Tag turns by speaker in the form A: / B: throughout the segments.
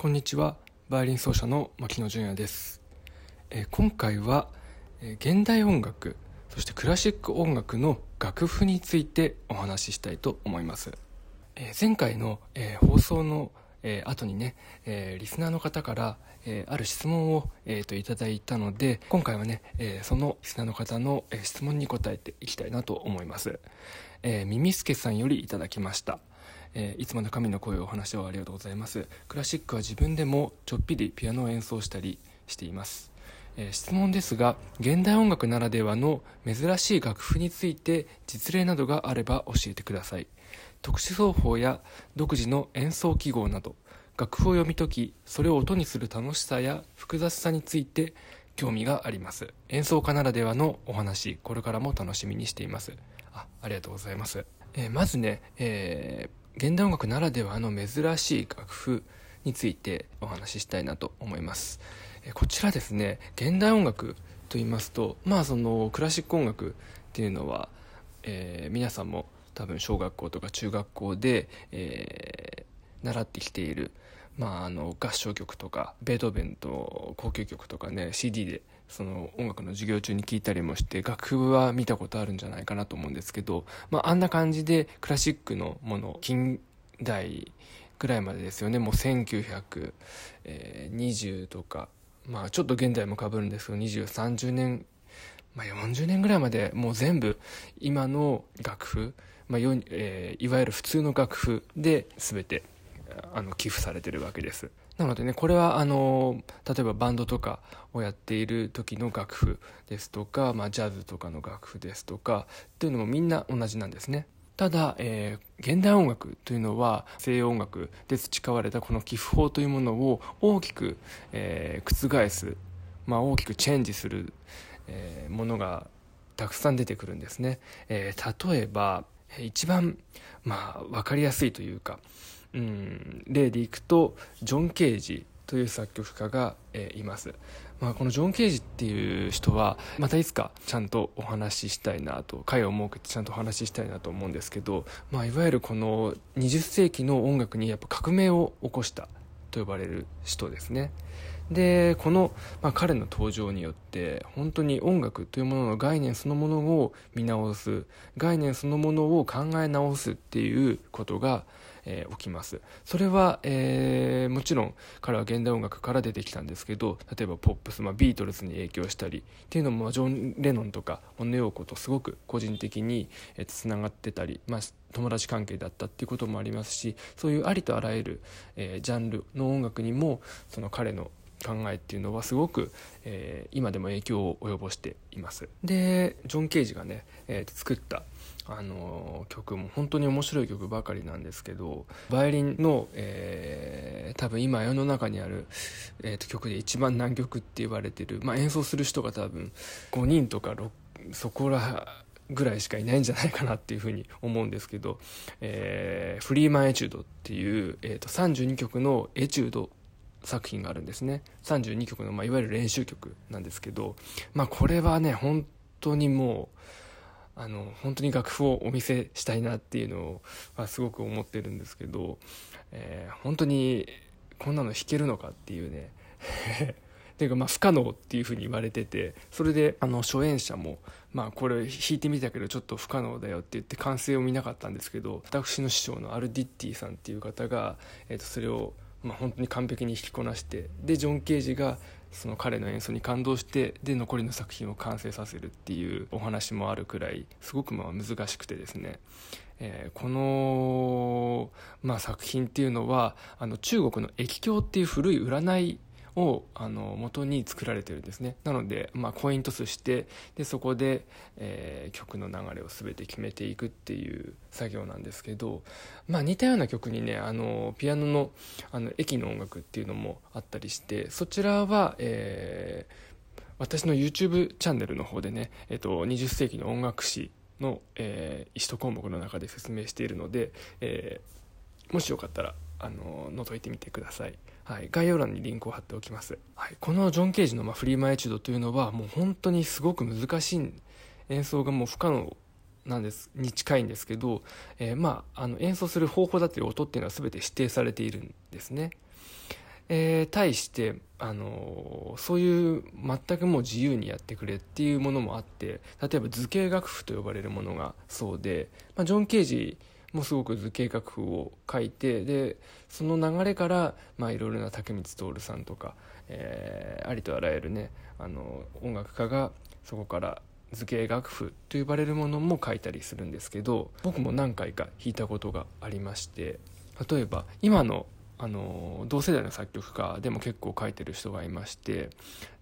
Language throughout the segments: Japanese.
A: こんにちは。バイオリン奏者の牧野純也です、えー、今回は、えー、現代音楽そしてクラシック音楽の楽譜についてお話ししたいと思います、えー、前回の、え放送の、え後にね、えリスナーの方から、えある質問を、えーと、いただいたので今回はね、えそのリスナーの方の、え質問に答えていきたいなと思います、えー、耳助さんよりいただきました。えー、いつもの神の声をお話をありがとうございます。クラシックは自分でもちょっぴりピアノを演奏したりしています、えー、質問ですが現代音楽ならではの珍しい楽譜について実例などがあれば教えてください。特殊奏法や独自の演奏記号など楽譜を読み解きそれを音にする楽しさや複雑さについて興味があります。演奏家ならではのお話これからも楽しみにしています。あありがとうございます、えー、まずね、えー現代音楽ならではの珍しい楽譜についてお話ししたいなと思います。こちらですね現代音楽と言いますとまあそのクラシック音楽っていうのは、えー、皆さんも多分小学校とか中学校で、えー、習ってきている、まあ、あの合唱曲とかベートーベンと交響曲とかね CD でその音楽の授業中に聞いたりもして楽譜は見たことあるんじゃないかなと思うんですけど、まあ、あんな感じでクラシックのもの近代ぐらいまでですよね。もう1920とかまあちょっと現代もかぶるんですけど2030年まあ、40年ぐらいまでもう全部今の楽譜、まあえー、いわゆる普通の楽譜で全てあの寄付されてるわけです。なのでねこれはあの例えばバンドとかをやっている時の楽譜ですとか、まあ、ジャズとかの楽譜ですとかっていうのもみんな同じなんですね。ただ、えー、現代音楽というのは西洋音楽で培われたこの寄付法というものを大きく、えー、覆す、まあ、大きくチェンジする、えー、ものがたくさん出てくるんですね、えー、例えば一番、まあ、分かりやすいというかうん、例でいくとジョン・ケージという作曲家が、え、います、まあ、このジョン・ケージっていう人はまたいつかちゃんとお話ししたいなと会を設けてちゃんとお話ししたいなと思うんですけど、まあ、いわゆるこの20世紀の音楽にやっぱ革命を起こしたと呼ばれる人ですね。でこの、まあ、彼の登場によって本当に音楽というものの概念そのものを見直す概念そのものを考え直すっていうことがえー、起きます。それは、えー、もちろん彼は現代音楽から出てきたんですけど例えばポップス、まあ、ビートルズに影響したりっていうのもジョン・レノンとかオネオーコとすごく個人的につな、がってたり、まあ、友達関係だったっていうこともありますしそういうありとあらゆる、えー、ジャンルの音楽にもその彼の考えっていうのはすごく、えー、今でも影響を及ぼしています。でジョン・ケージがね、えー、作ったあの曲も本当に面白い曲ばかりなんですけどバイオリンの、えー、多分今世の中にある、えー、と曲で一番難曲って言われてる、まあ、演奏する人が多分5人とかそこらぐらいしかいないんじゃないかなっていうふうに思うんですけど、えー、フリーマンエチュードっていう、えー、と32曲のエチュード作品があるんですね。32曲の、まあ、いわゆる練習曲なんですけど、まあ、これはね本当にもうあの本当に楽譜をお見せしたいなっていうのはすごく思ってるんですけど、えー、本当にこんなの弾けるのかっていうね。ていうかまあ不可能っていうふうに言われててそれであの初演者もまあこれ弾いてみたけどちょっと不可能だよって言って完成を見なかったんですけど私の師匠のアルディッティさんっていう方が、えー、とそれをまあ本当に完璧に弾きこなしてでジョン・ケージがその彼の演奏に感動してで残りの作品を完成させるっていうお話もあるくらいすごくまあ難しくてですね、えー、この、まあ、作品っていうのはあの中国の易経っていう古い占いをあの元に作られてるんですね。なので、まあ、コイントスしてでそこで、えー、曲の流れを全て決めていくっていう作業なんですけど、まあ、似たような曲にねあのピアノのあの駅の音楽っていうのもあったりしてそちらは、えー、私の YouTube チャンネルの方でね、えーと、20世紀の音楽史の、えー、1項目の中で説明しているので、えー、もしよかったらあの覗いてみてください。はい、概要欄にリンクを貼っておきます、はい、このジョン・ケージの、ま、フリーマエチュードというのはもう本当にすごく難しい演奏がもう不可能なんですに近いんですけど、えー、まあ、あの演奏する方法だったり音っていうのは全て指定されているんですね、えー、対してあのそういう全くもう自由にやってくれっていうものもあって例えば図形楽譜と呼ばれるものがそうで、まあ、ジョン・ケージもすごく図形楽譜を書いてでその流れからまあいろいろな竹光徹さんとか、えー、ありとあらゆるねあの音楽家がそこから図形楽譜と呼ばれるものも書いたりするんですけど僕も何回か弾いたことがありまして例えば今のあの同世代の作曲家でも結構書いてる人がいまして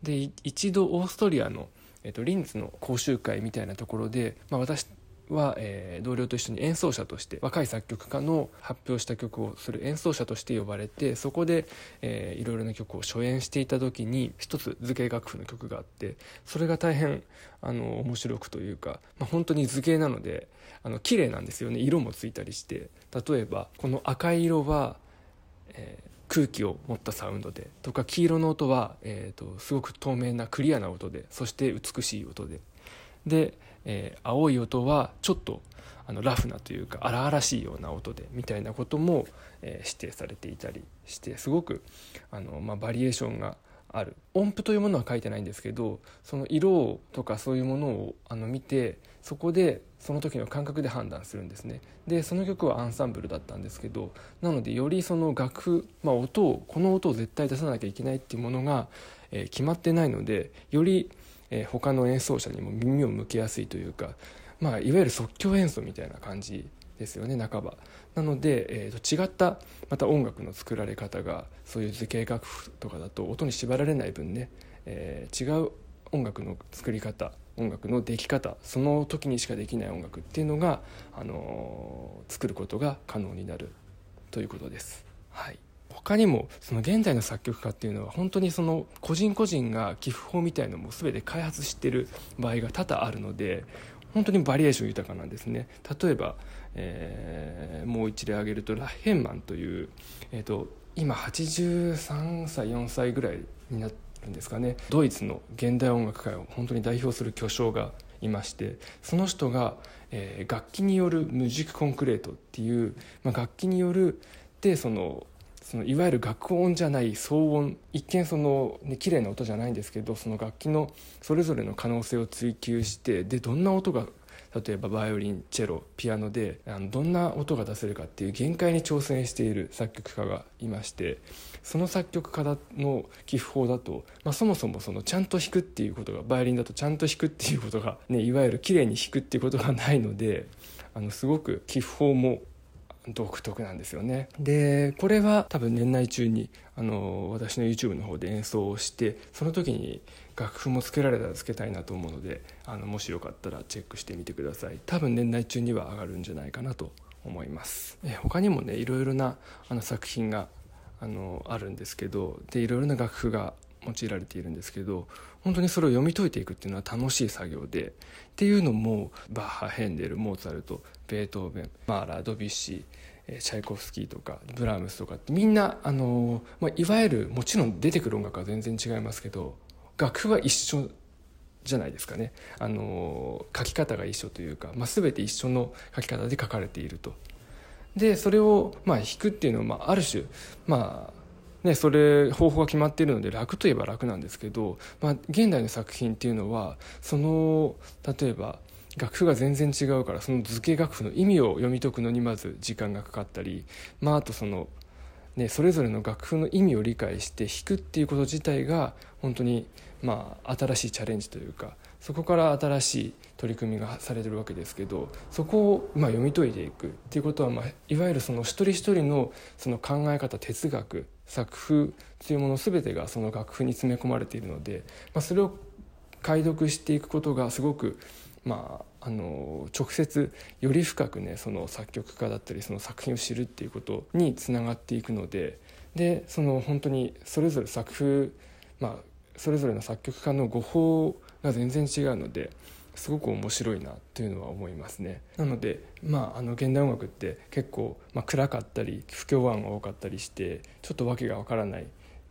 A: で一度オーストリアの、えっと、リンツの講習会みたいなところで、まあ、私は、えー、同僚と一緒に演奏者として若い作曲家の発表した曲をする演奏者として呼ばれてそこで、えー、いろいろな曲を初演していた時に一つ図形楽譜の曲があってそれが大変あの面白くというか、まあ、本当に図形なのであの綺麗なんですよね。色もついたりして例えばこの赤い色は、えー空気を持ったサウンドでとか黄色の音は、えーとすごく透明なクリアな音でそして美しい音ででえー、青い音はちょっとあのラフなというか荒々しいような音でみたいなことも、えー、指定されていたりしてすごくあの、まあ、バリエーションがある。音符というものは書いてないんですけどその色とかそういうものをあの見てそこでその時の感覚で判断するんですね。でその曲はアンサンブルだったんですけどなのでよりその楽譜、まあ、音をこの音を絶対出さなきゃいけないっていうものが、えー、決まってないのでよりえー、他の演奏者にも耳を向けやすいというか、まあ、いわゆる即興演奏みたいな感じですよね半ばなので、えー、と違ったまた音楽の作られ方がそういう図形楽譜とかだと音に縛られない分ね、えー、違う音楽の作り方音楽のでき方その時にしかできない音楽っていうのが、あのー、作ることが可能になるということです。はい他にもその現在の作曲家っていうのは本当にその個人個人が寄付法みたいのも全て開発してる場合が多々あるので本当にバリエーション豊かなんですね。例えば、えー、もう一例挙げるとラッヘンマンという、えーと、今83歳4歳ぐらいになるんですかね。ドイツの現代音楽界を本当に代表する巨匠がいましてその人が、えー、楽器によるムジックコンクレートっていう、まあ、楽器によるでそのそのいわゆる楽音じゃない騒音。一見その、ね、綺麗な音じゃないんですけどその楽器のそれぞれの可能性を追求してでどんな音が例えばバイオリンチェロピアノであのどんな音が出せるかっていう限界に挑戦している作曲家がいましてその作曲家の寄付法だと、まあ、そもそもそのちゃんと弾くっていうことがバイオリンだとちゃんと弾くっていうことが、ね、いわゆる綺麗に弾くっていうことがないのであのすごく寄付法も独特なんですよね。でこれは多分年内中にあの私の YouTube の方で演奏をしてその時に楽譜もつけられたらつけたいなと思うのであのもしよかったらチェックしてみてください。多分年内中には上がるんじゃないかなと思います。え他にもねいろいろなあの作品があのあるんですけどでいろいろな楽譜が用いられているんですけど本当にそれを読み解いていくっていうのは楽しい作業でっていうのもバッハヘンデルモーツァルトベートーベンマーラードビッシーチャイコフスキーとかブラームスとかってみんなあの、まあ、いわゆるもちろん出てくる音楽は全然違いますけど楽譜は一緒じゃないですかねあの書き方が一緒というか、まあ、全て一緒の書き方で書かれていると。でそれをまあ弾くっていうのは、まあ、ある種まあね、それ方法が決まっているので楽といえば楽なんですけど、まあ、現代の作品っていうのはその例えば楽譜が全然違うからその図形楽譜の意味を読み解くのにまず時間がかかったり、まあ、あとその、ね、それぞれの楽譜の意味を理解して弾くっていうこと自体が本当にまあ新しいチャレンジというかそこから新しい取り組みがされてるわけですけどそこをまあ読み解いていくっていうことは、まあ、いわゆるその一人一人のその考え方哲学作風というもの全てがその楽譜に詰め込まれているので、まあ、それを解読していくことがすごく、まあ、あの直接より深くねその作曲家だったりその作品を知るっていうことにつながっていくのででその本当にそれぞれ作風、まあ、それぞれの作曲家の語法が全然違うのですごく面白いなというのは思いますね。なのでまああの現代音楽って結構、まあ、暗かったり不協和音が多かったりしてちょっと訳がわからない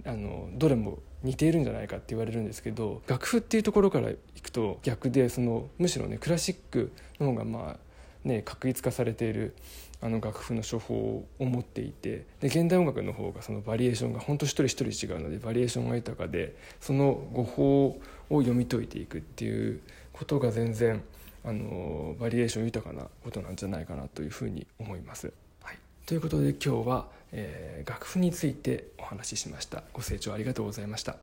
A: あのどれも似ているんじゃないかって言われるんですけど楽譜っていうところからいくと逆でそのむしろねクラシックの方がまあね、確立化されているあの楽譜の処方を持っていてで現代音楽の方がそのバリエーションが本当一人一人違うのでバリエーションが豊かでその語法を読み解いていくっていうことが全然あのバリエーション豊かなことなんじゃないかなというふうに思います。はい、ということで今日は、えー、楽譜についてお話ししました。ご清聴ありがとうございました。